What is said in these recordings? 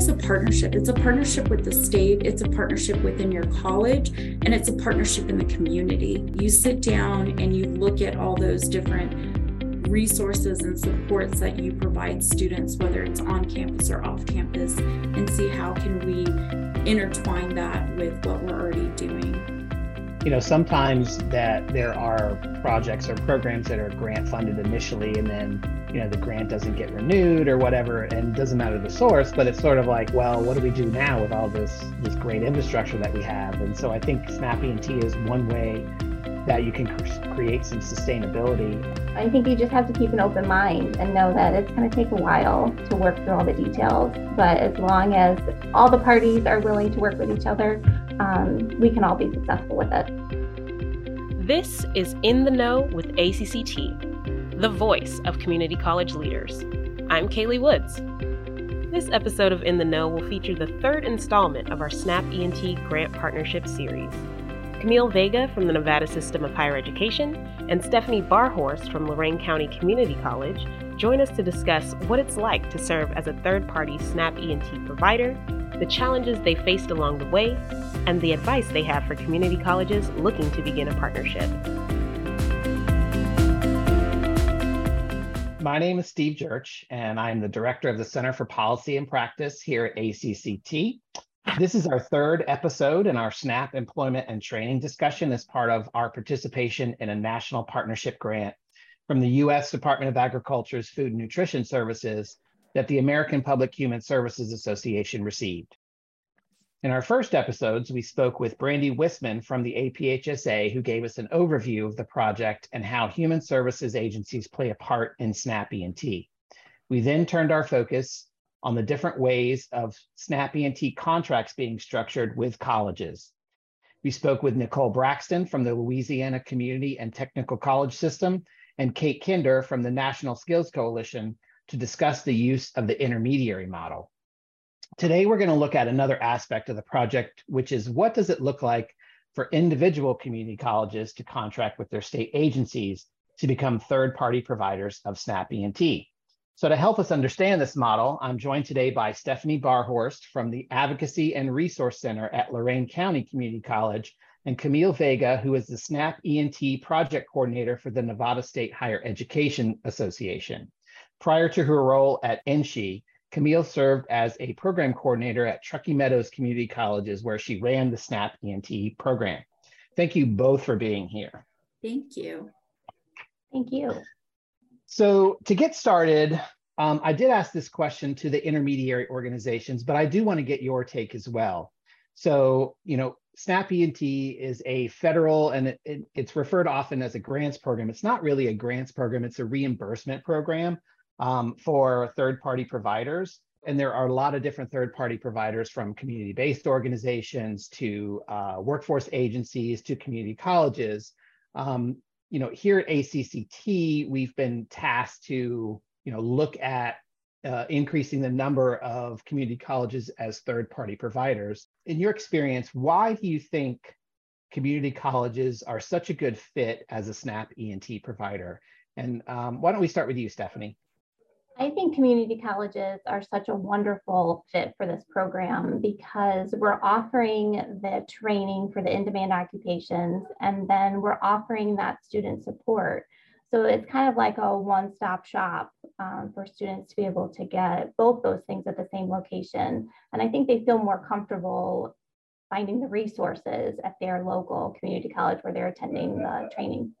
is a partnership. It's a partnership with the state, it's a partnership within your college, and it's a partnership in the community. You sit down and you look at all those different resources and supports that you provide students whether it's on campus or off campus and see how can we intertwine that with what we're already doing you know sometimes that there are projects or programs that are grant funded initially and then you know the grant doesn't get renewed or whatever and doesn't matter the source but it's sort of like well what do we do now with all this this great infrastructure that we have? And so i think snap E&T is one way that you can create some sustainability. I think you just have to keep an open mind and know that it's going to take a while to work through all the details but as long as all the parties are willing to work with each other um, we can all be successful with it this is in the know with acct the voice of community college leaders. I'm Kaylee Woods. This episode of In the Know will feature the third installment of our SNAP E&T Grant Partnership Series. Camille Vega from the Nevada System of Higher Education and Stephany Barhorst from Lorain County Community College join us to discuss what it's like to serve as a third party SNAP E&T provider, the challenges they faced along the way, and the advice they have for community colleges looking to begin a partnership. My name is Steve Jurch, and I'm the director of the Center for Policy and Practice here at ACCT. This is our third episode in our SNAP employment and training discussion as part of our participation in a national partnership grant from the U.S. Department of Agriculture's Food and Nutrition Services that the American Public Human Services Association received. In our first episodes, we spoke with Brandy Wisman from the APHSA, who gave us an overview of the project and how human services agencies play a part in SNAP E&T. We then turned our focus on the different ways of SNAP E&T contracts being structured with colleges. We spoke with Nicole Braxton from the Louisiana Community and Technical College System and Kate Kinder from the National Skills Coalition to discuss the use of the intermediary model. Today, we're going to look at another aspect of the project, which is what does it look like for individual community colleges to contract with their state agencies to become third-party providers of SNAP E&T. So to help us understand this model, I'm joined today by Stephany Barhorst from the Advocacy and Resource Center at Lorain County Community College and Camille Vega, who is the SNAP E&T project coordinator for the Nevada State Higher Education Association. Prior to her role at NSHE, Camille served as a program coordinator at Truckee Meadows Community Colleges, where she ran the SNAP E&T program. Thank you both for being here. Thank you. Thank you. So to get started, um, I did ask this question to the intermediary organizations, but I do want to get your take as well. So, you know, SNAP E&T is a federal and it, it, it's referred often as a grants program. It's not really a grants program, it's a reimbursement program um, for third party providers. And there are a lot of different third party providers from community based organizations to uh, workforce agencies to community colleges. Um, you know, here at ACCT, we've been tasked to, you know, look at uh, increasing the number of community colleges as third party providers. In your experience, why do you think community colleges are such a good fit as a SNAP E&T provider? And um, why don't we start with you, Stephany? I think community colleges are such a wonderful fit for this program because we're offering the training for the in demand occupations and then we're offering that student support. So it's kind of like a one stop shop um, for students to be able to get both those things at the same location. And I think they feel more comfortable finding the resources at their local community college where they're attending the training.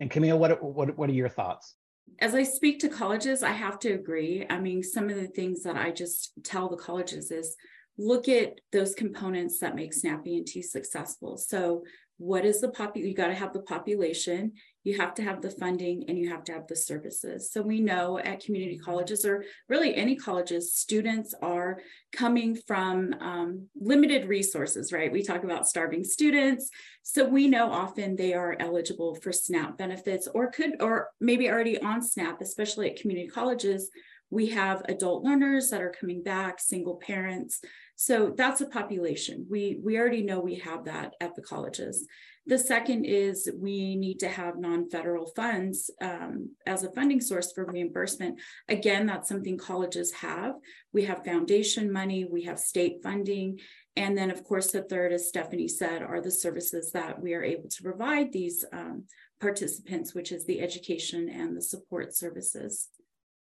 And Camille, what, what, what are your thoughts? As I speak to colleges, I have to agree. I mean, some of the things that I just tell the colleges is look at those components that make SNAP E&T successful. So what is the pop you got to have the population you have to have the funding and you have to have the services. So we know at community colleges or really any colleges students are coming from um, limited resources right? We talk about starving students. So we know often they are eligible for snap benefits or could or maybe already on snap especially at community colleges We have adult learners that are coming back, single parents. So that's a population. We, we already know we have that at the colleges. The second is we need to have non-federal funds um, as a funding source for reimbursement. Again, that's something colleges have. We have foundation money, we have state funding, and then of course the third, as Stephany said, are the services that we are able to provide these um, participants, which is the education and the support services.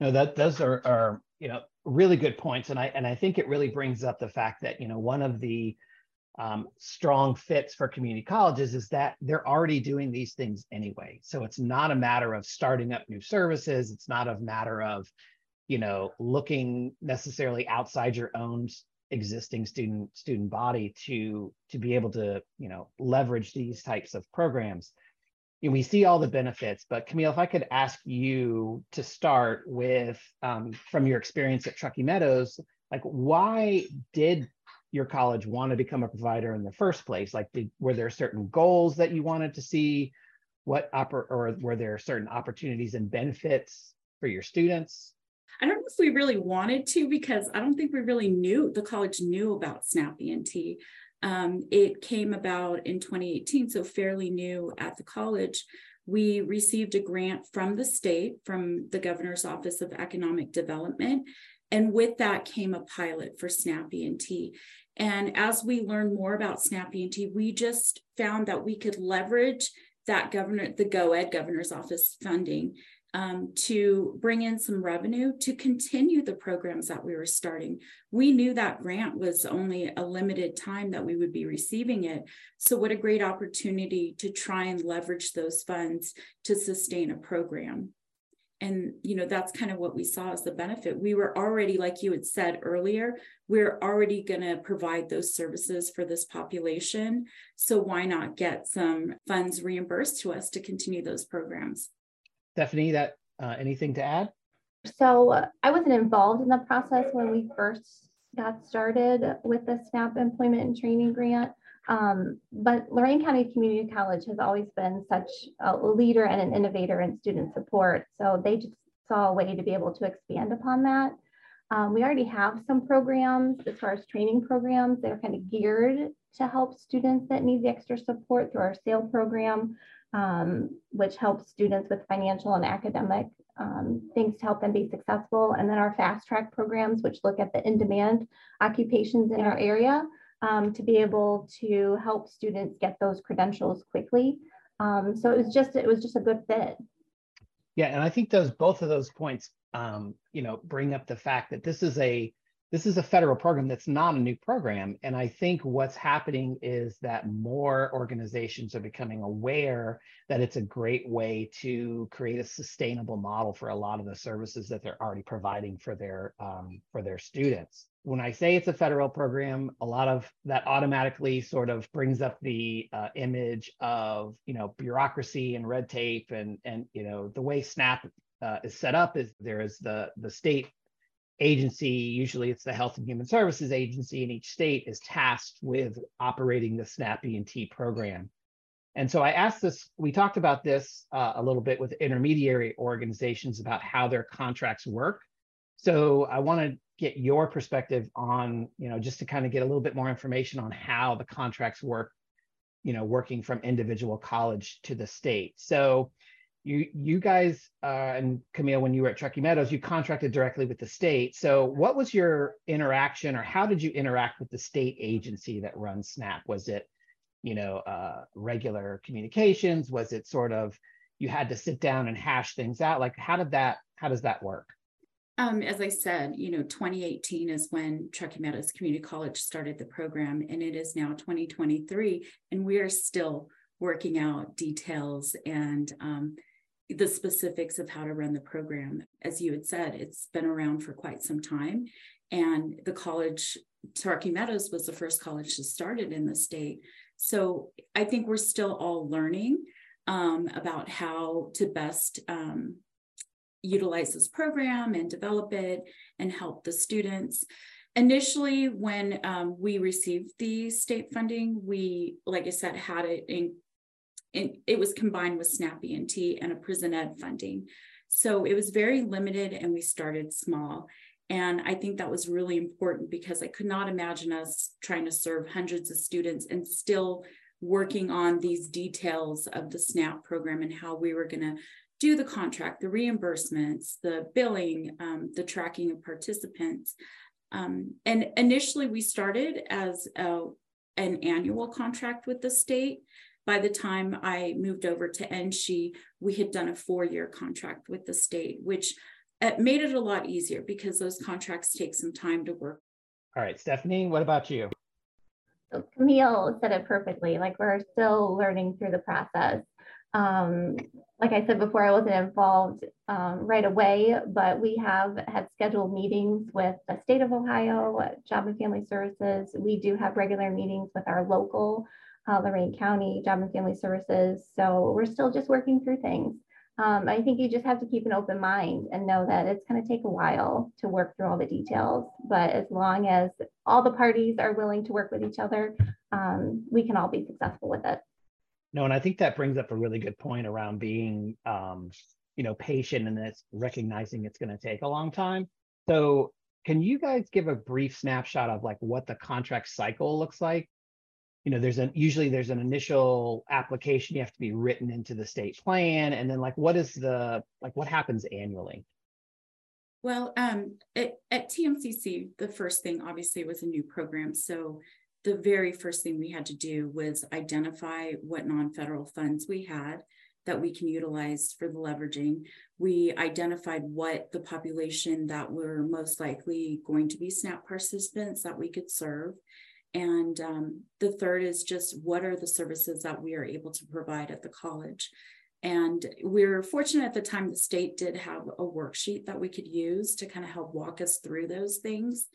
No, that those are, are you know really good points, and I and I think it really brings up the fact that you know one of the um, strong fits for community colleges is that they're already doing these things anyway. So it's not a matter of starting up new services. It's not a matter of, you know, looking necessarily outside your own existing student student body to to be able to, you know, leverage these types of programs. We see all the benefits, but Camille, if I could ask you to start with um, from your experience at Truckee Meadows, like why did your college want to become a provider in the first place? Like, did, were there certain goals that you wanted to see? What oper- or were there certain opportunities and benefits for your students? I don't know if we really wanted to because I don't think we really knew the college knew about SNAP E&T. Um, it came about in 2018, so fairly new at the college. We received a grant from the state, from the governor's office of economic development, and with that came a pilot for SNAP E&T. And as we learned more about SNAP E&T, we just found that we could leverage that governor, the GOED governor's office funding um, to bring in some revenue to continue the programs that we were starting. We knew that grant was only a limited time that we would be receiving it. So, what a great opportunity to try and leverage those funds to sustain a program and you know that's kind of what we saw as the benefit we were already like you had said earlier we're already going to provide those services for this population so why not get some funds reimbursed to us to continue those programs stephany that uh, anything to add so i wasn't involved in the process when we first got started with the snap employment and training grant um, but Lorain County Community College has always been such a leader and an innovator in student support. So they just saw a way to be able to expand upon that. Um, we already have some programs as far as training programs that are kind of geared to help students that need the extra support through our SAIL program, um, which helps students with financial and academic um, things to help them be successful. And then our fast track programs, which look at the in-demand occupations in our area um, to be able to help students get those credentials quickly. Um, so it was just it was just a good fit. Yeah, and I think those both of those points, um, you know, bring up the fact that this is a this is a federal program that's not a new program. And I think what's happening is that more organizations are becoming aware that it's a great way to create a sustainable model for a lot of the services that they're already providing for their um, for their students when I say it's a federal program, a lot of that automatically sort of brings up the uh, image of you know bureaucracy and red tape and and you know the way SNAP uh, is set up is there is the the state agency usually it's the Health and Human Services agency in each state is tasked with operating the SNAP E&T program. And so I asked this, we talked about this uh, a little bit with intermediary organizations about how their contracts work. So I want to get your perspective on, you know, just to kind of get a little bit more information on how the contracts work, you know, working from individual college to the state. So you you guys uh, and Camille, when you were at Truckee Meadows, you contracted directly with the state. So what was your interaction, or how did you interact with the state agency that runs SNAP? Was it, you know, uh, regular communications? Was it sort of you had to sit down and hash things out? Like how did that how does that work? Um, as I said, you know, 2018 is when Truckee Meadows Community College started the program, and it is now 2023, and we are still working out details and um, the specifics of how to run the program. As you had said, it's been around for quite some time, and the college, Truckee Meadows, was the first college to start it in the state. So I think we're still all learning um, about how to best um, utilize this program and develop it and help the students. Initially, when um, we received the state funding, we, like I said, had it in, in, it was combined with SNAP ENT and a prison ed funding. So it was very limited and we started small. And I think that was really important because I could not imagine us trying to serve hundreds of students and still working on these details of the SNAP program and how we were going to do the contract, the reimbursements, the billing, um, the tracking of participants. Um, and initially, we started as a, an annual contract with the state. By the time I moved over to NSHE, we had done a four year contract with the state, which it made it a lot easier because those contracts take some time to work. All right, Stephany, what about you? So Camille said it perfectly. Like we're still learning through the process. Um, like I said before, I wasn't involved um, right away, but we have had scheduled meetings with the state of Ohio, Job and Family Services. We do have regular meetings with our local uh, Lorain County Job and Family Services. So we're still just working through things um, I think you just have to keep an open mind and know that it's going to take a while to work through all the details. But as long as all the parties are willing to work with each other, um, we can all be successful with it. No, and I think that brings up a really good point around being, um, you know, patient and it's recognizing it's going to take a long time. So, can you guys give a brief snapshot of like what the contract cycle looks like you know there's an usually there's an initial application you have to be written into the state plan and then like what is the like what happens annually well um at, at tmcc the first thing obviously was a new program so the very first thing we had to do was identify what non-federal funds we had that we can utilize for the leveraging. We identified what the population that were most likely going to be SNAP participants that we could serve. And um, the third is just what are the services that we are able to provide at the college. And we are fortunate at the time the state did have a worksheet that we could use to kind of help walk us through those things.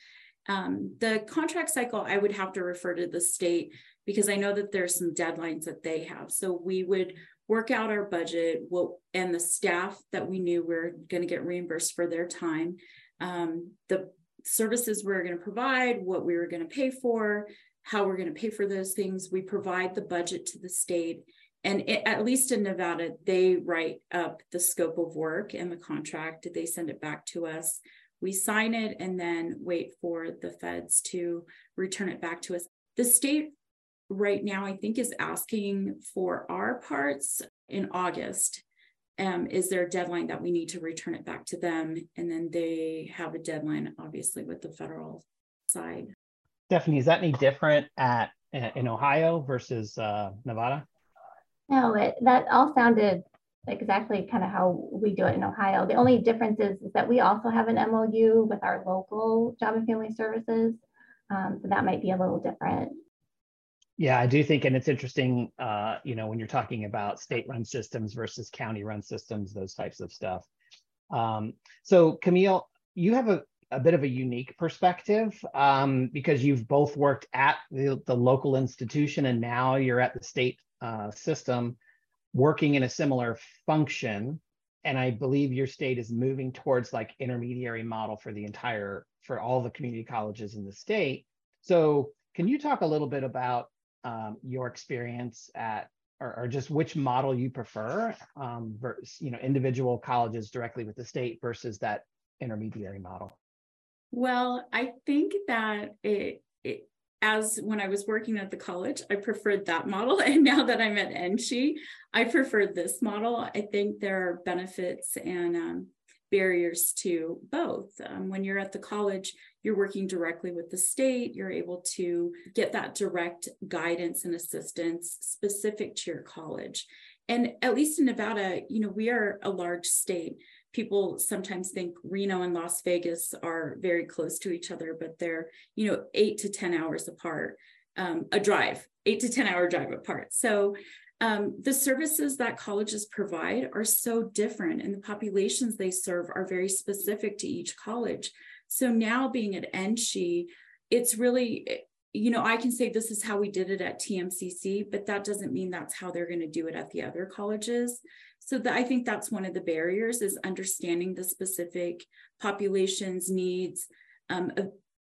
Um, the contract cycle, I would have to refer to the state because I know that there's some deadlines that they have. So we would work out our budget what, and the staff that we knew we are going to get reimbursed for their time. Um, the services we are going to provide, what we were going to pay for, how we're going to pay for those things. We provide the budget to the state. And it, at least in Nevada, they write up the scope of work and the contract. They send it back to us. We sign it and then wait for the feds to return it back to us. The state right now, I think, is asking for our parts in August um, is there a deadline that we need to return it back to them? And then they have a deadline, obviously, with the federal side. Stephany, is that any different at in Ohio versus uh, Nevada? No, it, that all sounded exactly kind of how we do it in Ohio. The only difference is, is that we also have an MOU with our local job and family services. Um, so that might be a little different. Yeah, I do think, and it's interesting, uh, you know, when you're talking about state-run systems versus county-run systems, those types of stuff. Um, so, Camille, you have a, a bit of a unique perspective um, because you've both worked at the, the local institution and now you're at the state uh, system working in a similar function. And I believe your state is moving towards like intermediary model for the entire, for all the community colleges in the state. So can you talk a little bit about um, your experience at or, or, just which model you prefer um, versus you know individual colleges directly with the state versus that intermediary model well i think that it, it as when I was working at the college, I preferred that model. And now that I'm at NSHE, I prefer this model. I think there are benefits and um, barriers to both. Um, when you're at the college, you're working directly with the state, you're able to get that direct guidance and assistance specific to your college. And at least in Nevada, you know, we are a large state. People sometimes think Reno and Las Vegas are very close to each other, but they're, you know, eight to 10 hours apart, um, a drive, eight to 10 hour drive apart. So um, the services that colleges provide are so different and the populations they serve are very specific to each college. So now being at NSHE, it's really, you know, I can say this is how we did it at TMCC, but that doesn't mean that's how they're going to do it at the other colleges. So the, I think that's one of the barriers is understanding the specific populations, needs, um,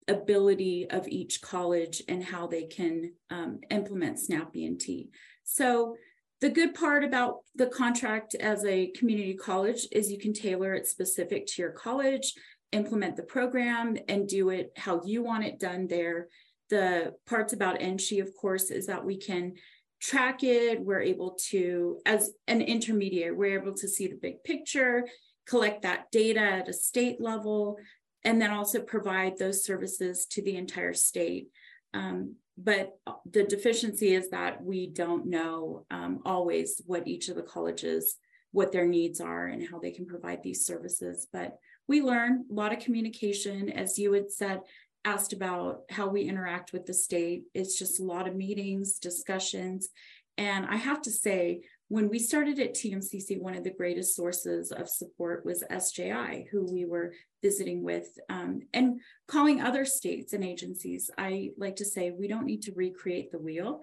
ability of each college and how they can um, implement SNAP E&T. So the good part about the contract as a community college is you can tailor it specific to your college, implement the program, and do it how you want it done there. The parts about NSHE, of course, is that we can track it. We're able to, as an intermediary, we're able to see the big picture, collect that data at a state level, and then also provide those services to the entire state. Um, but the deficiency is that we don't know um, always what each of the colleges what their needs are and how they can provide these services. But we learn a lot of communication. As you had said asked about how we interact with the state it's just a lot of meetings discussions. And i have to say when we started at TMCC, one of the greatest sources of support was SJI, who we were visiting with um, and calling other states and agencies. I like to say we don't need to recreate the wheel.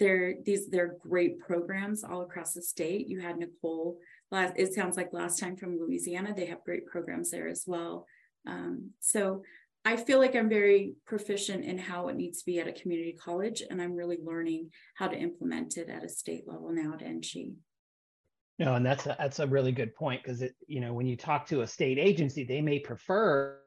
They're these they're great programs all across the state. You had Nicole last. It sounds like last time from Louisiana. They have great programs there as well. Um, so I feel like I'm very proficient in how it needs to be at a community college, and I'm really learning how to implement it at a state level now at NSHE. No, and that's a, that's a really good point because it, you know, when you talk to a state agency, they may prefer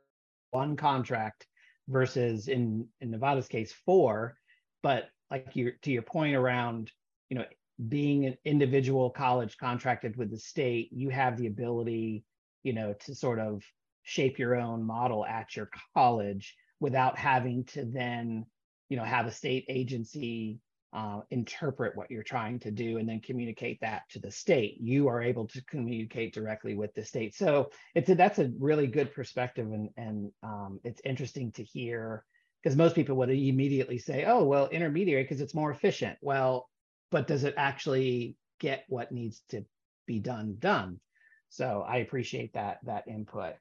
one contract versus in in Nevada's case four, but like you to your point around, you know, being an individual college contracted with the state, you have the ability, you know, to sort of shape your own model at your college without having to then you know have a state agency uh, interpret what you're trying to do and then communicate that to the state. You are able to communicate directly with the state. So it's a, that's a really good perspective and and um, it's interesting to hear because most people would immediately say oh well intermediary because it's more efficient. Well but does it actually get what needs to be done done? So i appreciate that that input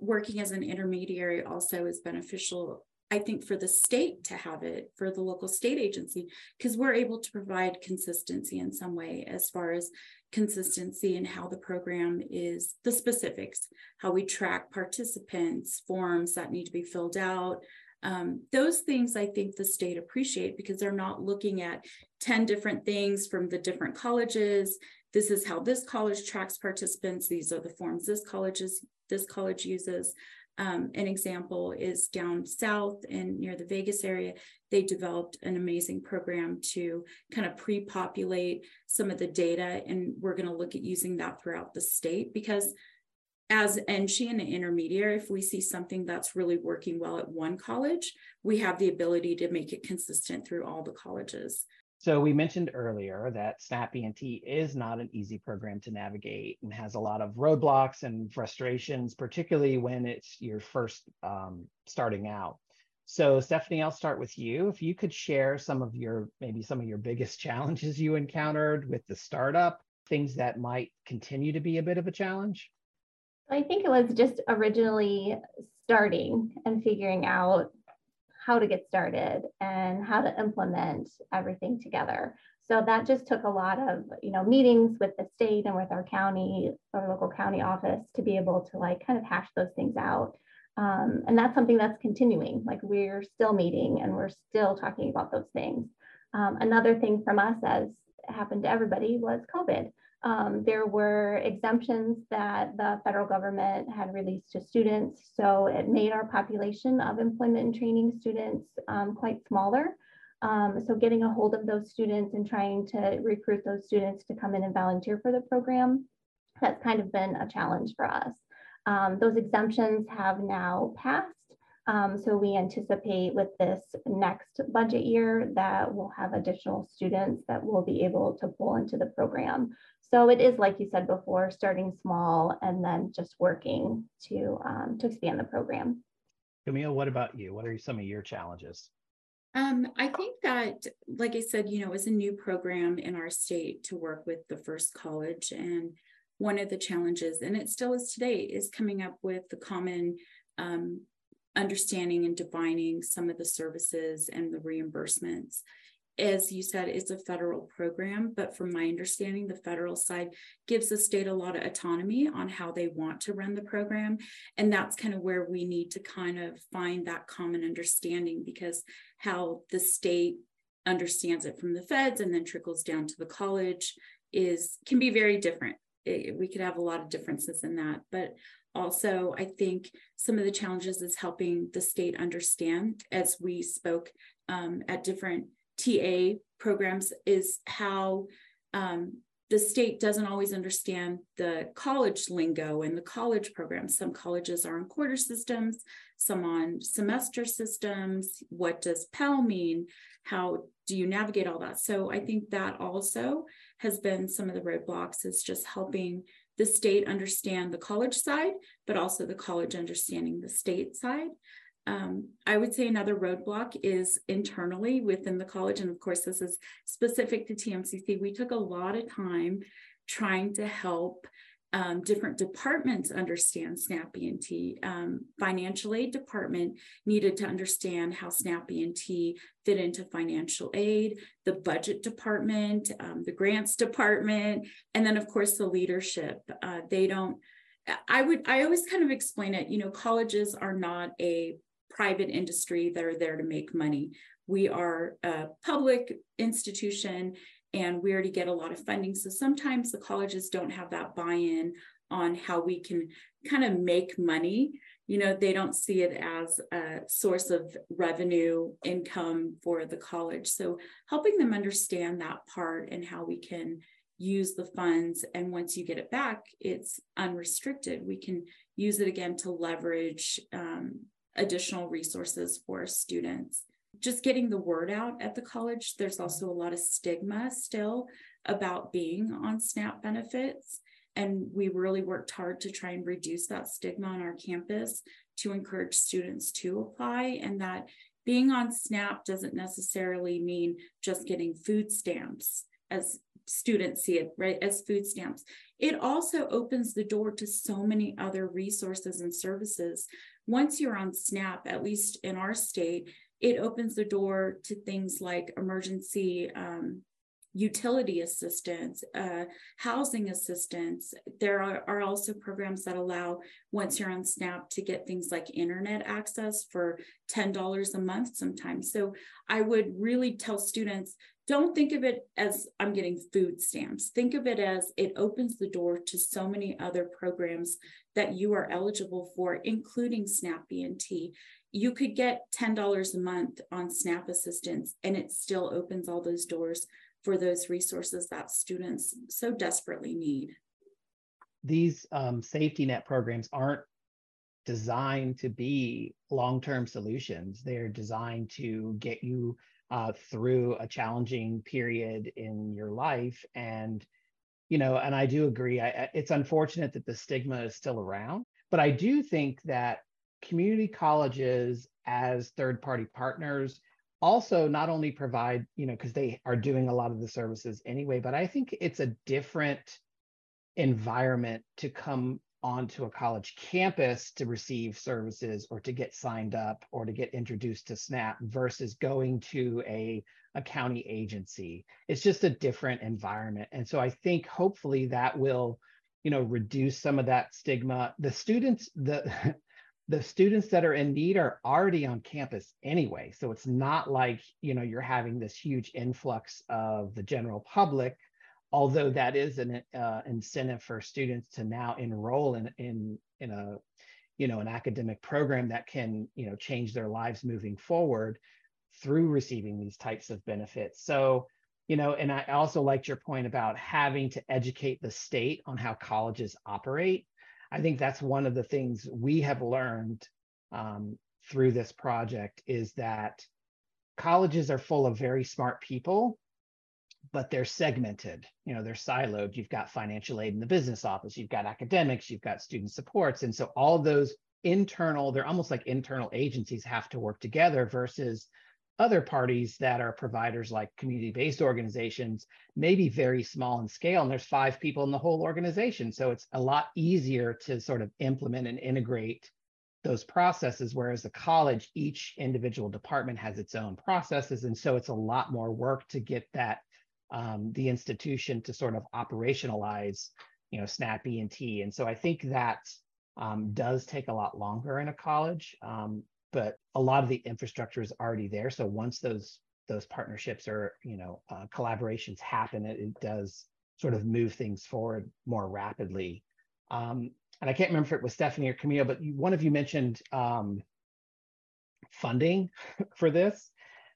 working as an intermediary also is beneficial I think for the state to have it, for the local state agency, because we're able to provide consistency in some way as far as consistency in how the program is, the specifics, how we track participants, forms that need to be filled out. Um, those things I think the state appreciate because they're not looking at 10 different things from the different colleges. This is how this college tracks participants. These are the forms this college is this college uses. Um, an example is down south and near the Vegas area, they developed an amazing program to kind of pre populate some of the data. And we're going to look at using that throughout the state because as NSHE and an intermediary, if we see something that's really working well at one college, we have the ability to make it consistent through all the colleges. So we mentioned earlier that Snap E&T is not an easy program to navigate and has a lot of roadblocks and frustrations, particularly when it's your first um, starting out. So Stephany, I'll start with you. If you could share some of your maybe some of your biggest challenges you encountered with the startup, things that might continue to be a bit of a challenge. I think it was just originally starting and figuring out how to get started and how to implement everything together. So that just took a lot of, you know, meetings with the state and with our county, our local county office to be able to like kind of hash those things out. Um, and that's something that's continuing. Like we're still meeting and we're still talking about those things. Um, another thing from us, as happened to everybody, was COVID. Um, there were exemptions that the federal government had released to students. So it made our population of employment and training students um, quite smaller. Um, so getting a hold of those students and trying to recruit those students to come in and volunteer for the program, that's kind of been a challenge for us. Um, those exemptions have now passed. Um, so we anticipate with this next budget year that we'll have additional students that will be able to pull into the program. So it is, like you said before, starting small and then just working to, um, to expand the program. Camille, what about you? What are some of your challenges? Um, I think that, like I said, you know, it's a new program in our state to work with the first college. And one of the challenges, and it still is today, is coming up with the common um, understanding and defining some of the services and the reimbursements. As you said, it's a federal program, but from my understanding, the federal side gives the state a lot of autonomy on how they want to run the program. And that's kind of where we need to kind of find that common understanding because how the state understands it from the feds and then trickles down to the college is can be very different. It, we could have a lot of differences in that, but also I think some of the challenges is helping the state understand, as we spoke um, at different TA programs, is how um, the state doesn't always understand the college lingo and the college programs. Some colleges are on quarter systems, some on semester systems. What does Pell mean? How do you navigate all that? So I think that also has been some of the roadblocks is just helping the state understand the college side, but also the college understanding the state side. Um, I would say another roadblock is internally within the college. And of course, this is specific to TMCC. We took a lot of time trying to help um, different departments understand SNAP E&T. Um, financial aid department needed to understand how SNAP E&T fit into financial aid, the budget department, um, the grants department, and then of course the leadership. Uh, they don't, I would, I always kind of explain it, you know, colleges are not a private industry that are there to make money. We are a public institution and we already get a lot of funding. So sometimes the colleges don't have that buy in on how we can kind of make money. You know, they don't see it as a source of revenue income for the college. So helping them understand that part and how we can use the funds. And once you get it back, it's unrestricted. We can use it again to leverage um, additional resources for students. Just getting the word out at the college, there's also a lot of stigma still about being on SNAP benefits. And we really worked hard to try and reduce that stigma on our campus to encourage students to apply, and that being on SNAP doesn't necessarily mean just getting food stamps as students see it, right, as food stamps. It also opens the door to so many other resources and services once you're on SNAP, at least in our state, it opens the door to things like emergency um, utility assistance, uh, housing assistance. There are, are, also programs that allow, once you're on SNAP, to get things like internet access for $10 a month sometimes. So I would really tell students don't think of it as I'm getting food stamps. Think of it as it opens the door to so many other programs that you are eligible for, including SNAP E&T. You could get $10 a month on SNAP assistance, and it still opens all those doors for those resources that students so desperately need. These um, safety net programs aren't designed to be long term solutions, they're designed to get you uh, through a challenging period in your life. And, you know, and I do agree, I, it's unfortunate that the stigma is still around, but I do think that community colleges as third party partners also not only provide, you know, because they are doing a lot of the services anyway, but I think it's a different environment to come onto a college campus to receive services or to get signed up or to get introduced to SNAP versus going to a, a county agency. It's just a different environment. And so I think hopefully that will, you know, reduce some of that stigma. The students, the the students that are in need are already on campus anyway. So it's not like, you know, you're having this huge influx of the general public although that is an uh, incentive for students to now enroll in, in, in a, you know, an academic program that can, you know, change their lives moving forward through receiving these types of benefits. So, you know, and I also liked your point about having to educate the state on how colleges operate. I think that's one of the things we have learned um, through this project is that colleges are full of very smart people but they're segmented you know they're siloed. You've got financial aid in the business office you've got academics you've got student supports. And so all those internal they're almost like internal agencies have to work together versus other parties that are providers like community-based organizations maybe very small in scale and there's five people in the whole organization. So it's a lot easier to sort of implement and integrate those processes whereas the college each individual department has its own processes. And so it's a lot more work to get that um, the institution to sort of operationalize, you know, SNAP E&T. And so I think that um, does take a lot longer in a college, um, but a lot of the infrastructure is already there. So once those those partnerships or you know uh, collaborations happen, it, it does sort of move things forward more rapidly. Um, and I can't remember if it was Stephany or Camille, but you, one of you mentioned um, funding for this.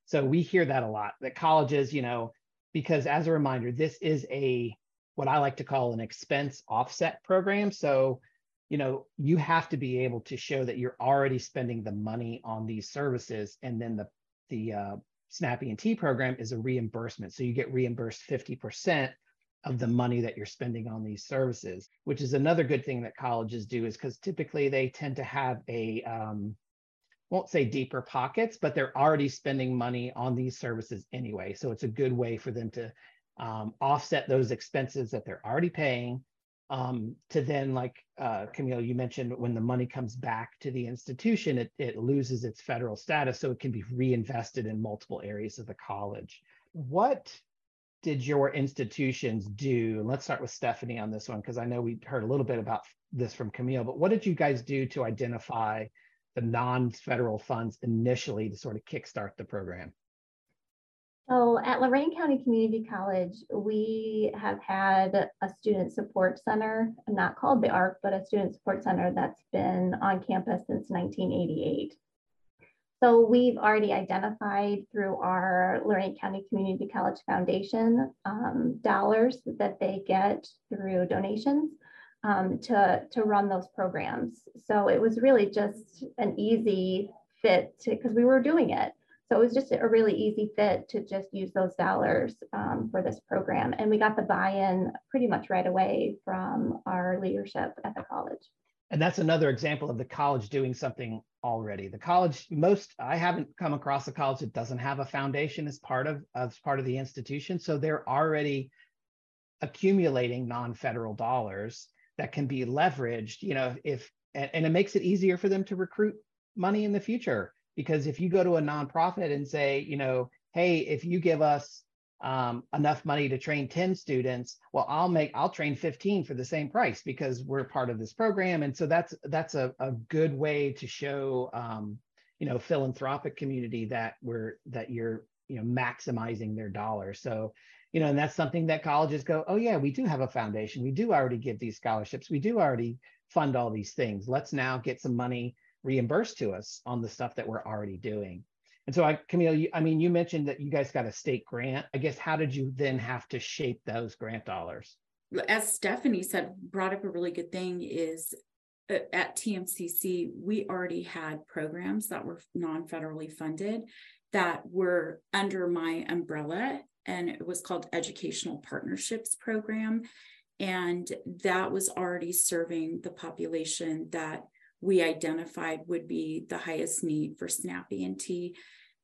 So we hear that a lot that colleges, you know, because as a reminder, this is a what I like to call an expense offset program. So, you know, you have to be able to show that you're already spending the money on these services, and then the the uh, SNAP E&T program is a reimbursement. So you get reimbursed 50% of the money that you're spending on these services, which is another good thing that colleges do is because typically they tend to have a um, won't say deeper pockets, but they're already spending money on these services anyway. So it's a good way for them to um, offset those expenses that they're already paying um, to then, like uh, Camille, you mentioned when the money comes back to the institution, it, it loses its federal status, so it can be reinvested in multiple areas of the college. What did your institutions do? Let's start with Stephany on this one, because I know we heard a little bit about this from Camille, but what did you guys do to identify the non-federal funds initially to sort of kickstart the program? So at Lorain County Community College, we have had a student support center, not called the ARC, but a student support center that's been on campus since 1988. So we've already identified through our Lorain County Community College Foundation um, dollars that they get through donations um, to, to run those programs. So it was really just an easy fit because we were doing it. So it was just a really easy fit to just use those dollars um, for this program. And we got the buy-in pretty much right away from our leadership at the college. And that's another example of the college doing something already. The college, most I haven't come across a college that doesn't have a foundation as part of as part of the institution. So they're already accumulating non-federal dollars that can be leveraged you know if and, and, it makes it easier for them to recruit money in the future. Because if you go to a nonprofit and say you know hey if you give us um, enough money to train 10 students well i'll make i'll train 15 for the same price because we're part of this program. And so that's that's a, a good way to show um, you know philanthropic community that we're that you're you know maximizing their dollars. So you know, and that's something that colleges go, oh yeah, we do have a foundation. We do already give these scholarships. We do already fund all these things. Let's now get some money reimbursed to us on the stuff that we're already doing. And so, I, Camille, you, I mean, you mentioned that you guys got a state grant. I guess how did you then have to shape those grant dollars? As Stephany said, brought up a really good thing is uh, at TMCC, we already had programs that were non federally funded that were under my umbrella and it was called Educational Partnerships Program. And that was already serving the population that we identified would be the highest need for SNAP E&T.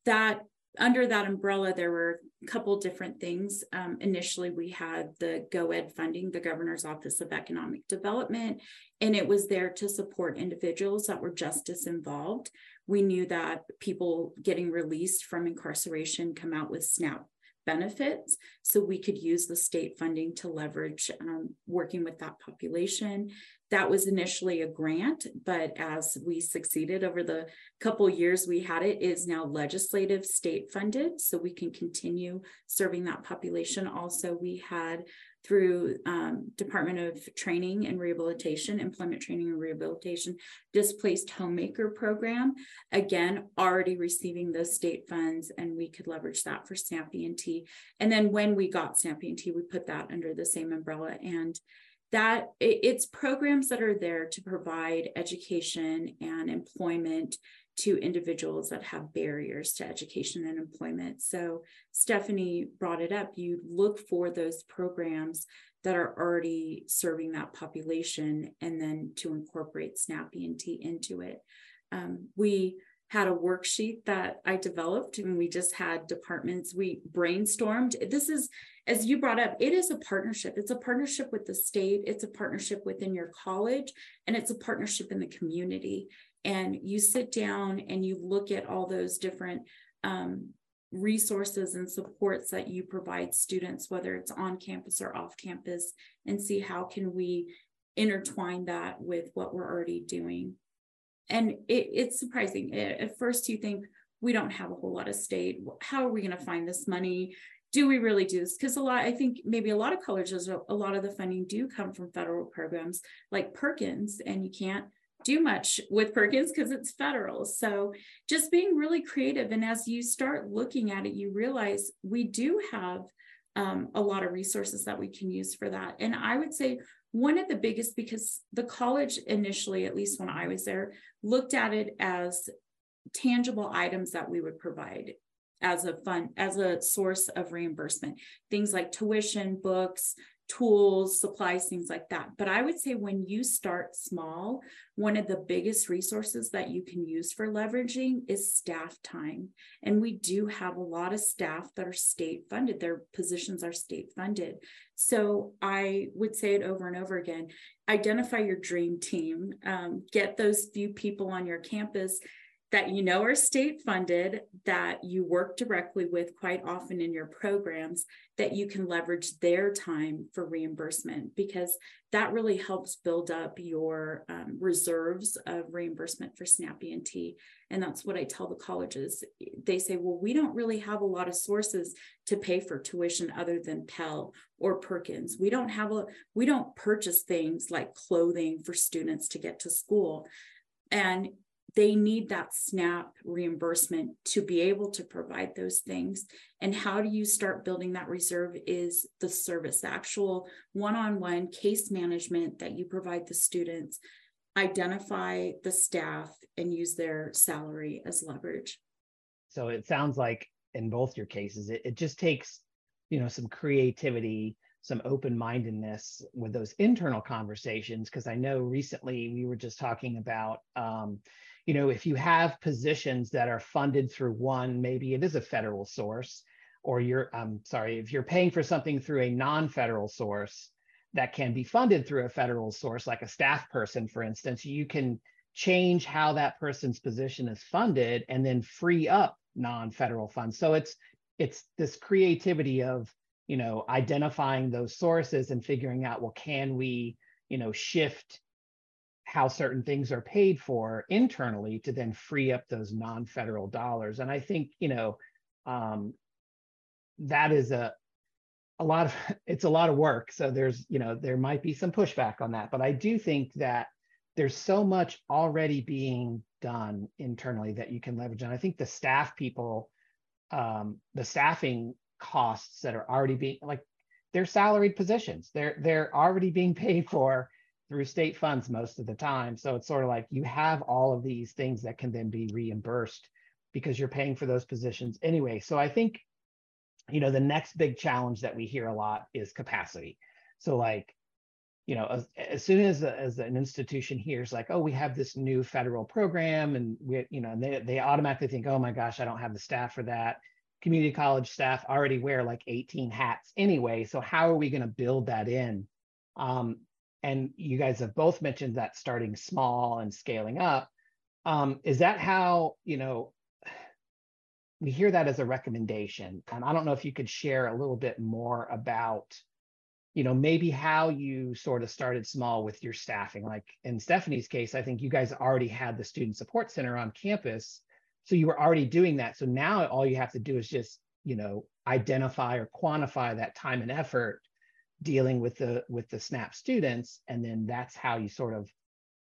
That under that umbrella, there were a couple different things. Um, initially, we had the GoEd funding, the Governor's Office of Economic Development, and it was there to support individuals that were justice involved. We knew that people getting released from incarceration come out with SNAP benefits. So we could use the state funding to leverage um, working with that population. That was initially a grant, but as we succeeded over the couple years we had it, is now legislative state funded. So we can continue serving that population. Also, we had through um, Department of Training and Rehabilitation, Employment Training and Rehabilitation, Displaced Homemaker Program. Again, already receiving those state funds, and we could leverage that for SNAP E&T. And then when we got SNAP E&T, we put that under the same umbrella. And that it's programs that are there to provide education and employment to individuals that have barriers to education and employment. So Stephany brought it up. You look for those programs that are already serving that population and then to incorporate SNAP E&T into it. Um, we had a worksheet that I developed and we just had departments, we brainstormed. This is, as you brought up, it is a partnership. It's a partnership with the state, it's a partnership within your college, and it's a partnership in the community and you sit down and you look at all those different um, resources and supports that you provide students whether it's on campus or off campus and see how can we intertwine that with what we're already doing. And it, it's surprising. At first you think we don't have a whole lot of state. How are we going to find this money? Do we really do this? Because a lot, I think maybe a lot of colleges, a lot of the funding do come from federal programs like Perkins, and you can't do much with Perkins because it's federal. So just being really creative. And as you start looking at it, you realize we do have um, a lot of resources that we can use for that. And I would say one of the biggest, because the college initially, at least when I was there, looked at it as tangible items that we would provide as a fund as a source of reimbursement things like tuition books tools supplies things like that. But i would say when you start small one of the biggest resources that you can use for leveraging is staff time. And we do have a lot of staff that are state funded. Their positions are state funded. So i would say it over and over again identify your dream team um, get those few people on your campus that you know are state funded, that you work directly with quite often in your programs, that you can leverage their time for reimbursement because that really helps build up your um, reserves of reimbursement for SNAP E&T. And that's what I tell the colleges. They say, well, we don't really have a lot of sources to pay for tuition other than Pell or Perkins. We don't have a, we don't purchase things like clothing for students to get to school. And they need that SNAP reimbursement to be able to provide those things. And how do you start building that reserve is the service, the actual one on one case management that you provide the students, identify the staff, and use their salary as leverage. So it sounds like in both your cases, it, it just takes you know some creativity some open mindedness with those internal conversations because i know recently we were just talking about um, you know, if you have positions that are funded through one, maybe it is a federal source, or you're, I'm sorry, if you're paying for something through a non-federal source that can be funded through a federal source, like a staff person, for instance, you can change how that person's position is funded and then free up non-federal funds. So it's it's this creativity of you know identifying those sources and figuring out well can we you know shift how certain things are paid for internally to then free up those non-federal dollars. And i think you know um, that is a a lot of it's a lot of work. So there's you know there might be some pushback on that but i do think that there's so much already being done internally that you can leverage. And i think the staff people um, the staffing costs that are already being like they're salaried positions. They're they're already being paid for through state funds most of the time. So it's sort of like you have all of these things that can then be reimbursed because you're paying for those positions anyway. So I think, you know, the next big challenge that we hear a lot is capacity. So like, you know, as, as soon as, as an institution hears like, oh, we have this new federal program and we, you know, and they, they automatically think, oh my gosh, I don't have the staff for that. Community college staff already wear like 18 hats anyway. So how are we going to build that in? Um, and you guys have both mentioned that starting small and scaling up. Um, is that how, you know, we hear that as a recommendation. And I don't know if you could share a little bit more about, you know, maybe how you sort of started small with your staffing. Like in Stephany's case, I think you guys already had the Student Support Center on campus. So you were already doing that. So now all you have to do is just, you know, identify or quantify that time and effort dealing with the with the snap students and then that's how you sort of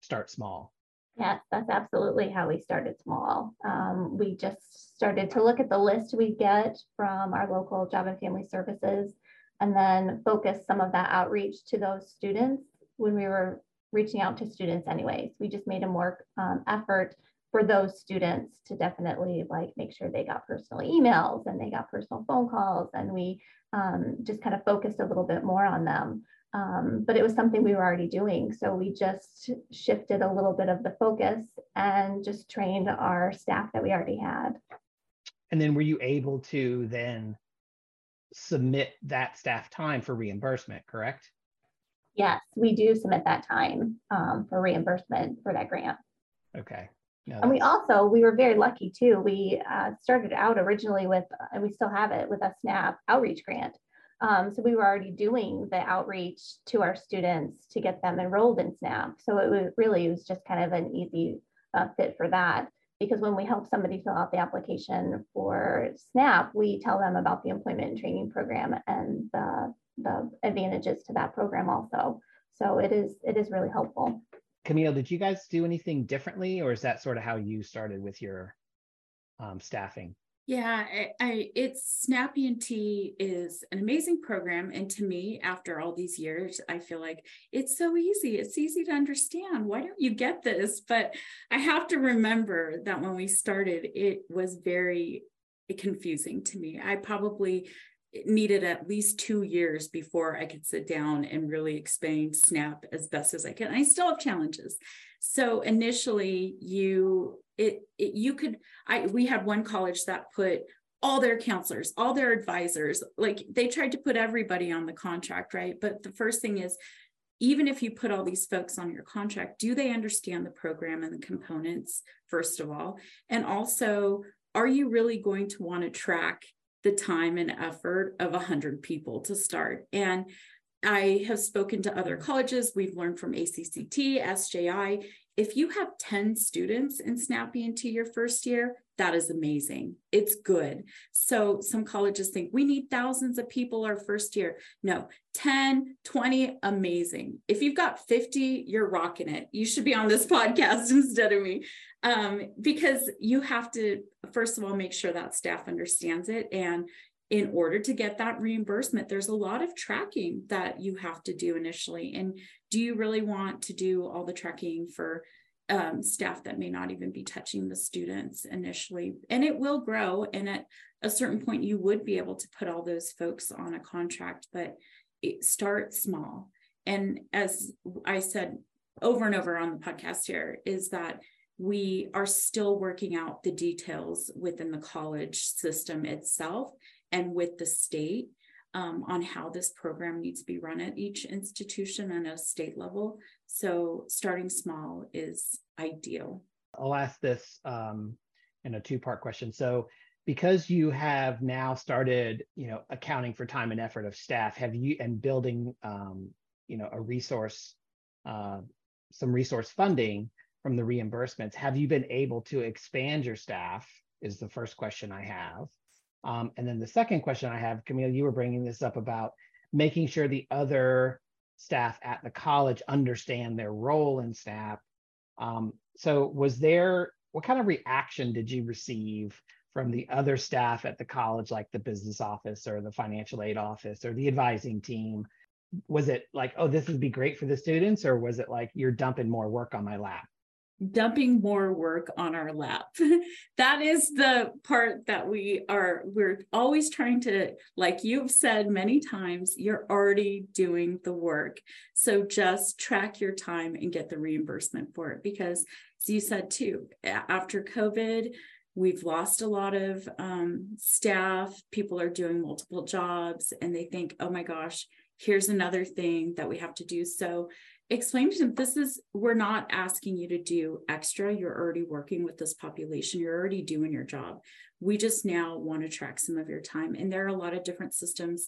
start small. Yes that's absolutely how we started small. Um, we just started to look at the list we get from our local job and family services and then focus some of that outreach to those students when we were reaching out to students anyways. We just made a more um, effort for those students to definitely like make sure they got personal emails and they got personal phone calls and we um, just kind of focused a little bit more on them. Um, but it was something we were already doing. So we just shifted a little bit of the focus and just trained our staff that we already had. And then were you able to then submit that staff time for reimbursement, correct? Yes, we do submit that time um, for reimbursement for that grant. Okay. No, and we also we were very lucky too. We uh, started out originally with, and we still have it with a SNAP outreach grant. Um, so we were already doing the outreach to our students to get them enrolled in SNAP. So it was really it was just kind of an easy uh, fit for that. because when we help somebody fill out the application for SNAP, we tell them about the employment and training program and the, the advantages to that program also. So it is it is really helpful. Camille, did you guys do anything differently, or is that sort of how you started with your um, staffing? Yeah, I, I, it's Snap E&T is an amazing program, and to me, after all these years, I feel like it's so easy. It's easy to understand. Why don't you get this? But I have to remember that when we started, it was very confusing to me. I probably needed at least two years before I could sit down and really explain SNAP as best as I can. I still have challenges. So initially, you it, it you could I we had one college that put all their counselors, all their advisors, like they tried to put everybody on the contract, right? But the first thing is even if you put all these folks on your contract, do they understand the program and the components, first of all? And also, are you really going to want to track the time and effort of 100 people to start. And I have spoken to other colleges. We've learned from ACCT, SJI. If you have 10 students in SNAP E&T your first year, that is amazing. It's good. So some colleges think we need thousands of people our first year. No, 10, 20, amazing. If you've got 50, you're rocking it. You should be on this podcast instead of me um, because you have to, first of all, make sure that staff understands it. And in order to get that reimbursement, there's a lot of tracking that you have to do initially. And do you really want to do all the tracking for um, staff that may not even be touching the students initially? And it will grow. And at a certain point, you would be able to put all those folks on a contract, but it starts small. And as I said over and over on the podcast here, is that we are still working out the details within the college system itself and with the state um, on how this program needs to be run at each institution and a state level. So starting small is ideal. I'll ask this um, in a two-part question. So because you have now started, you know, accounting for time and effort of staff, have you and building, um, you know, a resource, uh, some resource funding from the reimbursements, have you been able to expand your staff? Is the first question I have. Um, and then the second question I have, Camille, you were bringing this up about making sure the other staff at the college understand their role in SNAP. Um, so, was there what kind of reaction did you receive from the other staff at the college, like the business office or the financial aid office or the advising team? Was it like, oh, this would be great for the students, or was it like you're dumping more work on my lap? Dumping more work on our lap. That is the part that we are we're always trying to like you've said many times you're already doing the work. So just track your time and get the reimbursement for it because as you said too after covid we've lost a lot of um, staff. People are doing multiple jobs and they think oh my gosh here's another thing that we have to do. So explain to them this is we're not asking you to do extra. You're already working with this population. You're already doing your job. We just now want to track some of your time. And there are a lot of different systems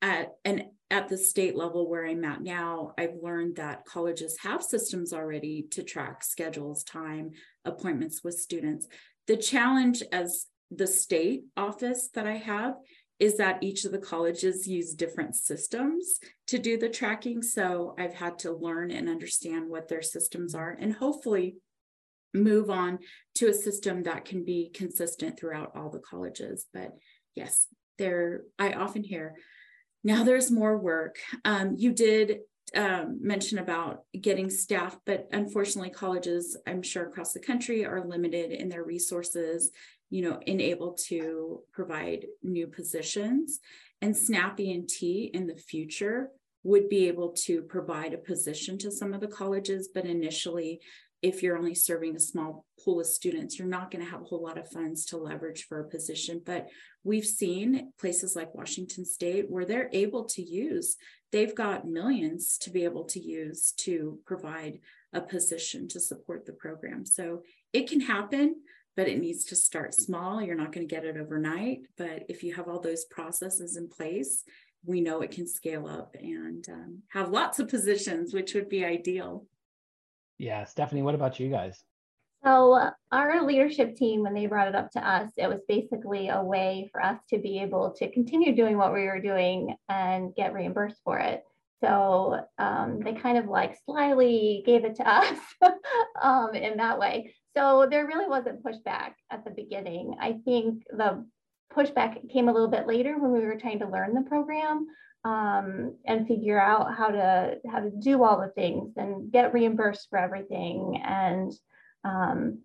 at and at the state level where i'm at now i've learned that colleges have systems already to track schedules time appointments with students. The challenge as the state office that i have is that each of the colleges use different systems to do the tracking. So I've had to learn and understand what their systems are and hopefully move on to a system that can be consistent throughout all the colleges. But yes, there I often hear now there's more work. Um, you did um, mention about getting staff, but unfortunately, colleges, I'm sure across the country, are limited in their resources you know, unable to provide new positions. And Snap E&T in the future would be able to provide a position to some of the colleges, but initially, if you're only serving a small pool of students, you're not going to have a whole lot of funds to leverage for a position. But we've seen places like Washington State where they're able to use, they've got millions to be able to use to provide a position to support the program. So it can happen but it needs to start small. You're not going to get it overnight, but if you have all those processes in place, we know it can scale up and um, have lots of positions, which would be ideal. Yeah, Stephany, what about you guys? So, our leadership team, when they brought it up to us, it was basically a way for us to be able to continue doing what we were doing and get reimbursed for it. So um, they kind of like slyly gave it to us um, in that way. So there really wasn't pushback at the beginning. I think the pushback came a little bit later when we were trying to learn the program um, and figure out how to how to do all the things and get reimbursed for everything and um,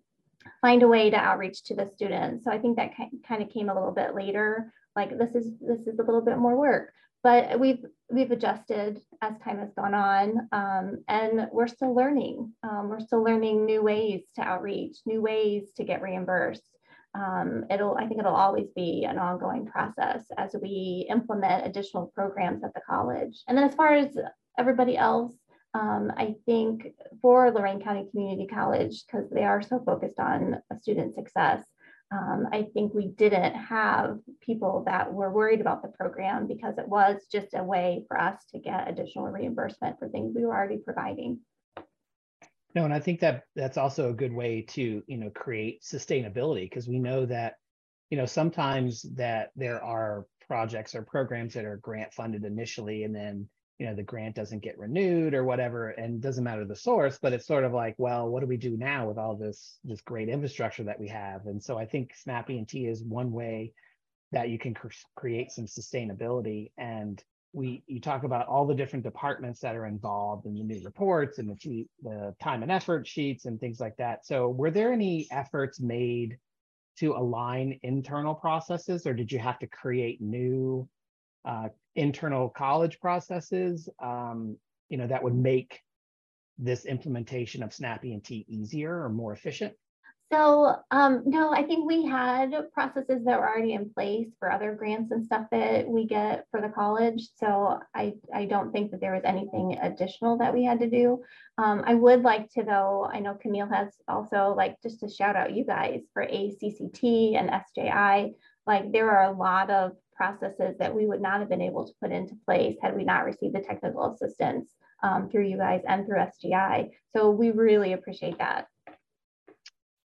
find a way to outreach to the students. So I think that kind of came a little bit later. Like this is this is a little bit more work, but we've we've adjusted as time has gone on, um, and we're still learning. Um, we're still learning new ways to outreach, new ways to get reimbursed. Um, it'll I think it'll always be an ongoing process as we implement additional programs at the college. And then as far as everybody else, um, I think for Lorain County Community College, because they are so focused on student success, um, I think we didn't have people that were worried about the program because it was just a way for us to get additional reimbursement for things we were already providing. No, and I think that that's also a good way to, you know, create sustainability because we know that, you know, sometimes that there are projects or programs that are grant funded initially and then you know the grant doesn't get renewed or whatever and doesn't matter the source but it's sort of like well what do we do now with all this this great infrastructure that we have? And so i think snap E&T is one way that you can cr- create some sustainability and we you talk about all the different departments that are involved in the new reports and the, the time and effort sheets and things like that. So were there any efforts made to align internal processes or did you have to create new uh, internal college processes, um, you know, that would make this implementation of Snap E&T easier or more efficient? So um, no, I think we had processes that were already in place for other grants and stuff that we get for the college. So I, I don't think that there was anything additional that we had to do. Um, I would like to though, I know Camille has also like just to shout out you guys for ACCT and SJI. Like there are a lot of processes that we would not have been able to put into place had we not received the technical assistance um, through you guys and through SJI. So we really appreciate that.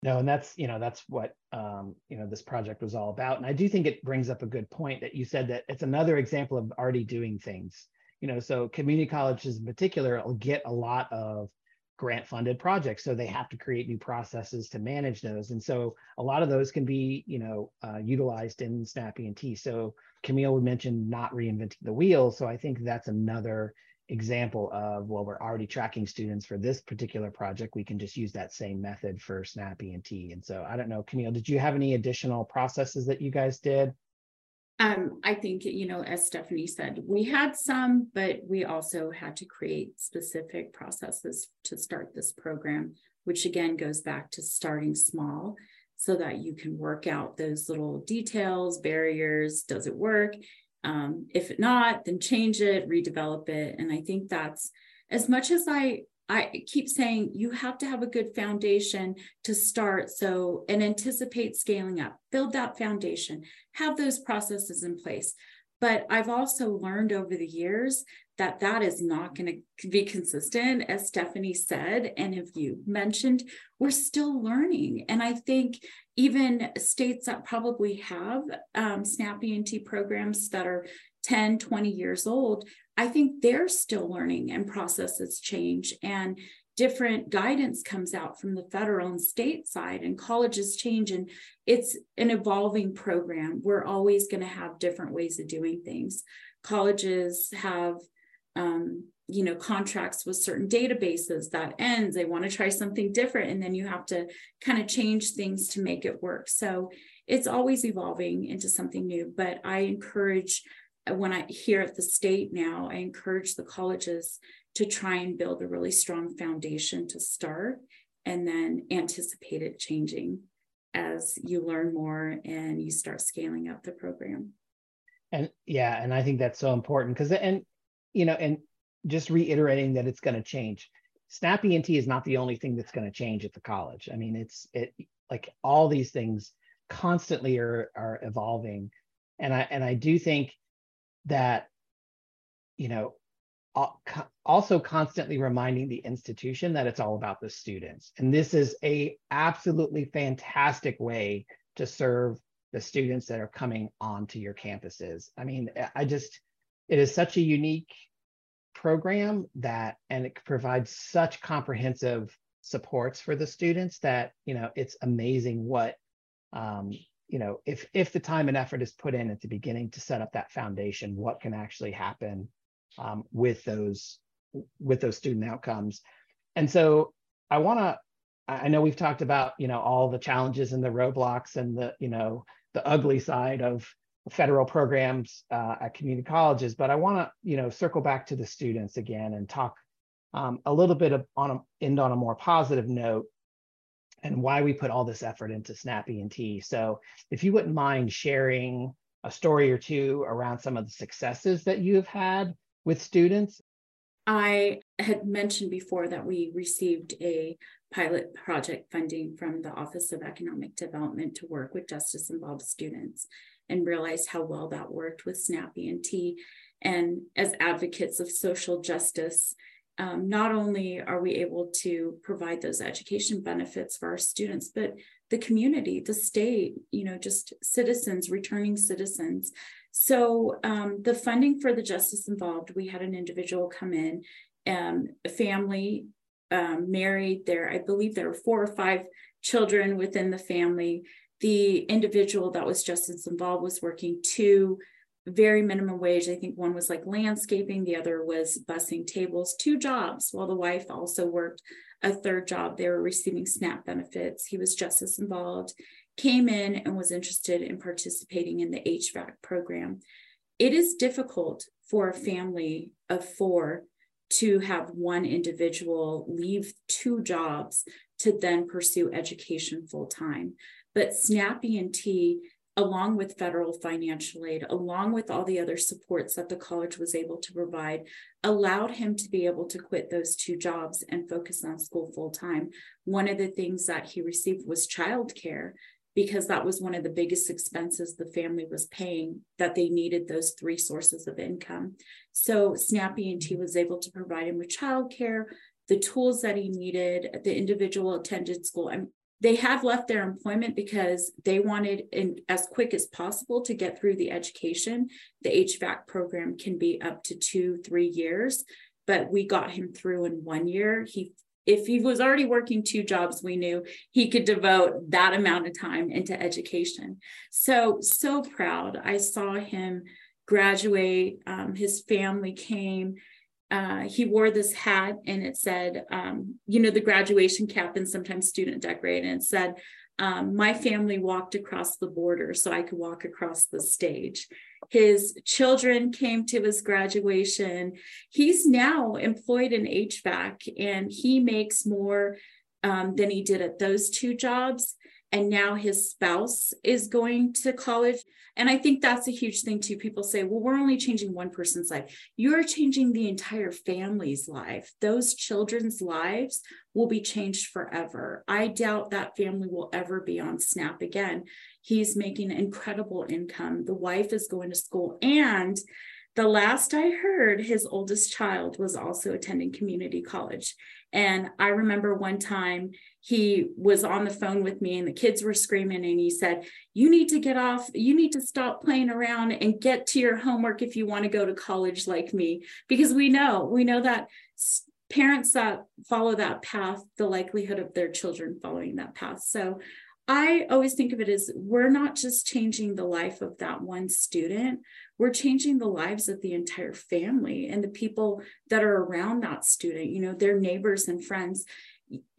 No, and that's you know that's what um, you know this project was all about, and I do think it brings up a good point that you said that it's another example of already doing things. You know, so community colleges in particular will get a lot of grant funded projects so they have to create new processes to manage those. And so a lot of those can be you know uh, utilized in snap E&T so camille would mention not reinventing the wheel. So i think that's another example of well we're already tracking students for this particular project. We can just use that same method for snap E&T and so i don't know camille did you have any additional processes that you guys did um, I think, you know, as Stephany said, we had some, but we also had to create specific processes to start this program, which again goes back to starting small so that you can work out those little details, barriers. Does it work? Um, if not, then change it, redevelop it. And I think that's as much as I I keep saying you have to have a good foundation to start. So, and anticipate scaling up, build that foundation, have those processes in place. But I've also learned over the years that that is not going to be consistent, as Stephany said, and have you mentioned, we're still learning. And I think even states that probably have um, SNAP E&T programs that are 10, 20 years old, I think they're still learning and processes change and different guidance comes out from the federal and state side and colleges change and it's an evolving program. We're always going to have different ways of doing things. Colleges have um, you know contracts with certain databases that ends they want to try something different and then you have to kind of change things to make it work so it's always evolving into something new but i encourage when I here at the state now, I encourage the colleges to try and build a really strong foundation to start and then anticipate it changing as you learn more and you start scaling up the program. And yeah, and I think that's so important because and you know, and just reiterating that it's going to change. Snap E&T is not the only thing that's going to change at the college. I mean, it's it like all these things constantly are are evolving. And I and I do think that you know also constantly reminding the institution that it's all about the students. And this is a absolutely fantastic way to serve the students that are coming onto your campuses. I mean, I just, it is such a unique program that, and it provides such comprehensive supports for the students that, you know, it's amazing what, um, you know, if, if the time and effort is put in at the beginning to set up that foundation, what can actually happen um, with those, with those student outcomes. And so I want to I know we've talked about, you know, all the challenges and the roadblocks and the, you know, the ugly side of federal programs uh, at community colleges, but I want to, you know, circle back to the students again and talk um, a little bit of, on a, end on a more positive note and why we put all this effort into Snap E&T. So if you wouldn't mind sharing a story or two around some of the successes that you have had with students. I had mentioned before that we received a pilot project funding from the Office of Economic Development to work with justice involved students and realized how well that worked with SNAP E&T. And as advocates of social justice, um, not only are we able to provide those education benefits for our students, but the community, the state, you know, just citizens, returning citizens. So um, the funding for the justice involved, we had an individual come in, um, a family um, married there. I believe there were four or five children within the family. The individual that was justice involved was working two very minimum wage. I think one was like landscaping, the other was bussing tables, two jobs, while the wife also worked a third job. They were receiving SNAP benefits. He was justice involved, came in and was interested in participating in the HVAC program. It is difficult for a family of four to have one individual leave two jobs to then pursue education full time. But SNAP E&T, along with federal financial aid, along with all the other supports that the college was able to provide, allowed him to be able to quit those two jobs and focus on school full time. One of the things that he received was childcare because that was one of the biggest expenses the family was paying that they needed those three sources of income so snap E&T was able to provide him with childcare the tools that he needed the individual attended school and they have left their employment because they wanted in as quick as possible to get through the education the hvac program can be up to two three years but we got him through in one year he if he was already working two jobs, we knew he could devote that amount of time into education. So, so proud. I saw him graduate. Um, his family came. Uh, he wore this hat and it said, um, you know, the graduation cap and sometimes student decorate, and it said, um, my family walked across the border so I could walk across the stage. His children came to his graduation. He's now employed in HVAC and he makes more um, than he did at those two jobs. And now his spouse is going to college. And I think that's a huge thing too. People say, well, we're only changing one person's life. You're changing the entire family's life. Those children's lives will be changed forever. I doubt that family will ever be on SNAP again. He's making incredible income. The wife is going to school. And the last I heard, his oldest child was also attending community college. And I remember one time he was on the phone with me and the kids were screaming and he said you need to get off you need to stop playing around and get to your homework if you want to go to college like me. Because we know we know that parents that follow that path the likelihood of their children following that path. So I always think of it as we're not just changing the life of that one student, we're changing the lives of the entire family and the people that are around that student, you know, their neighbors and friends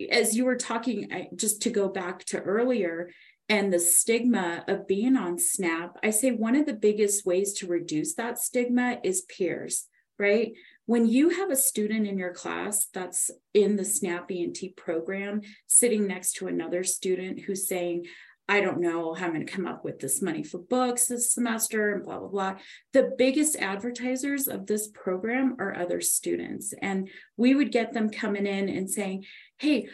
as you were talking, just to go back to earlier, and the stigma of being on SNAP, I say one of the biggest ways to reduce that stigma is peers, right? When you have a student in your class that's in the SNAP E&T program sitting next to another student who's saying, I don't know going to come up with this money for books this semester and blah, blah, blah. The biggest advertisers of this program are other students. And we would get them coming in and saying, hey,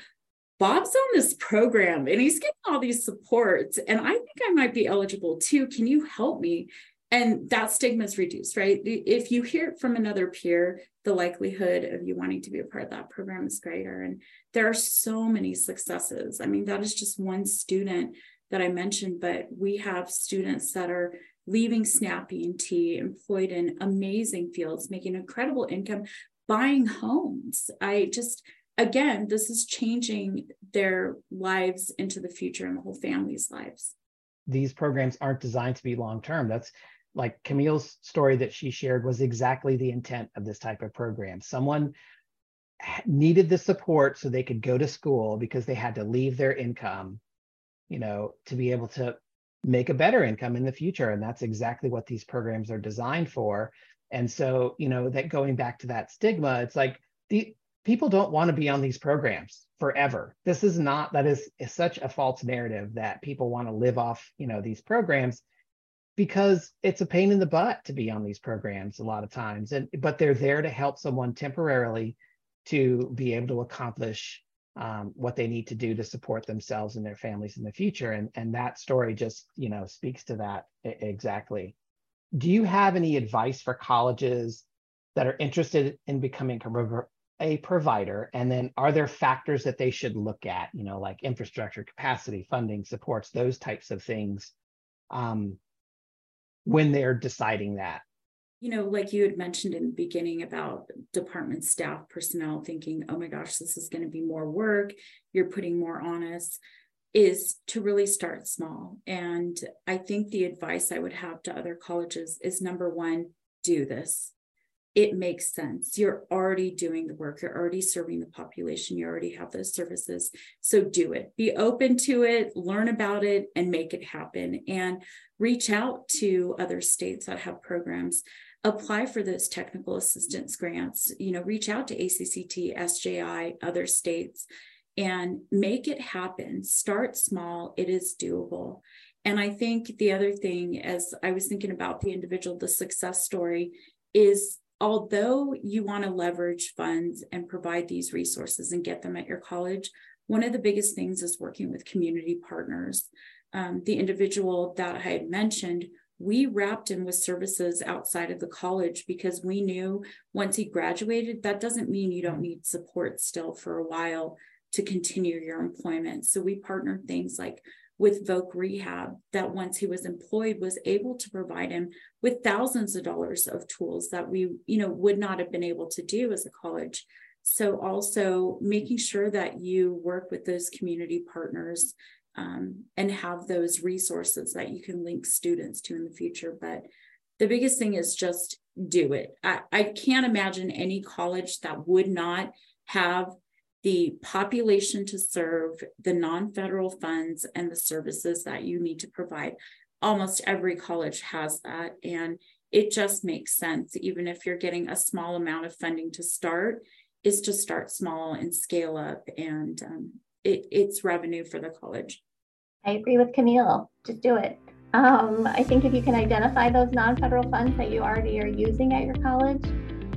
Bob's on this program and he's getting all these supports. And I think I might be eligible too. Can you help me? and that stigma is reduced, right? If you hear it from another peer, the likelihood of you wanting to be a part of that program is greater. And there are so many successes. I mean, that is just one student that I mentioned, but we have students that are leaving Snap E&T, employed in amazing fields, making incredible income, buying homes. I just, again, this is changing their lives into the future and the whole family's lives. These programs aren't designed to be long term. That's like Camille's story that she shared was exactly the intent of this type of program. Someone needed the support so they could go to school because they had to leave their income, you know, to be able to make a better income in the future. And that's exactly what these programs are designed for. And so, you know, that going back to that stigma, it's like the people don't want to be on these programs forever. This is not that is, is such a false narrative that people want to live off, you know, these programs because it's a pain in the butt to be on these programs a lot of times and but they're there to help someone temporarily to be able to accomplish um, what they need to do to support themselves and their families in the future. And and that story just you know speaks to that exactly. Do you have any advice for colleges that are interested in becoming a provider? And then are there factors that they should look at you know like infrastructure capacity funding supports those types of things um, when they're deciding that you know like you had mentioned in the beginning about department staff personnel thinking oh my gosh this is going to be more work. You're putting more on us is to really start small. And i think the advice i would have to other colleges is number one do this it makes sense. You're already doing the work, you're already serving the population, you already have those services. So do it. Be open to it, learn about it, and make it happen. And reach out to other states that have programs. Apply for those technical assistance grants. You know, reach out to ACCT, SJI, other states, and make it happen. Start small. It is doable. And I think the other thing, as I was thinking about the individual, the success story, is although you want to leverage funds and provide these resources and get them at your college, one of the biggest things is working with community partners. Um, the individual that I had mentioned, we wrapped him with services outside of the college because we knew once he graduated, that doesn't mean you don't need support still for a while to continue your employment. So we partnered things like with Voc Rehab that once he was employed was able to provide him with thousands of dollars of tools that we you know would not have been able to do as a college. So also making sure that you work with those community partners um, and have those resources that you can link students to in the future. But the biggest thing is just do it. I, I can't imagine any college that would not have the population to serve, the non federal funds, and the services that you need to provide. Almost every college has that. And it just makes sense, even if you're getting a small amount of funding to start, is to start small and scale up. And um, it, it's revenue for the college. I agree with Camille. Just do it. Um, I think if you can identify those non federal funds that you already are using at your college,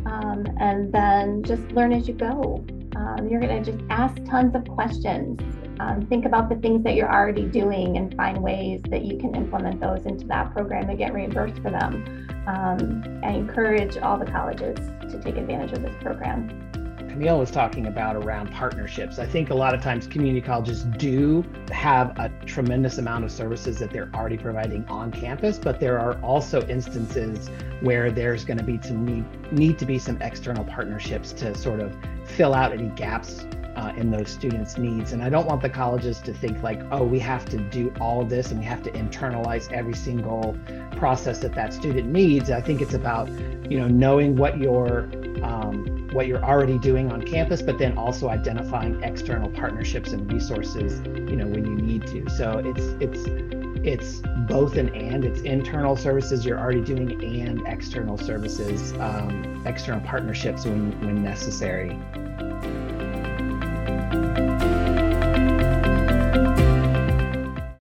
um, and then just learn as you go. Um, you're going to just ask tons of questions. Um, think about the things that you're already doing and find ways that you can implement those into that program and get reimbursed for them. Um, I encourage all the colleges to take advantage of this program. Camille was talking about around partnerships. I think a lot of times community colleges do have a tremendous amount of services that they're already providing on campus, but there are also instances where there's going to be some need, need to be some external partnerships to sort of fill out any gaps uh, in those students' needs. And I don't want the colleges to think like, oh, we have to do all this and we have to internalize every single process that that student needs. I think it's about, you know, knowing what your um, what you're already doing on campus, but then also identifying external partnerships and resources, you know, when you need to. So it's it's it's both an and. It's internal services you're already doing and external services um, external partnerships when when necessary.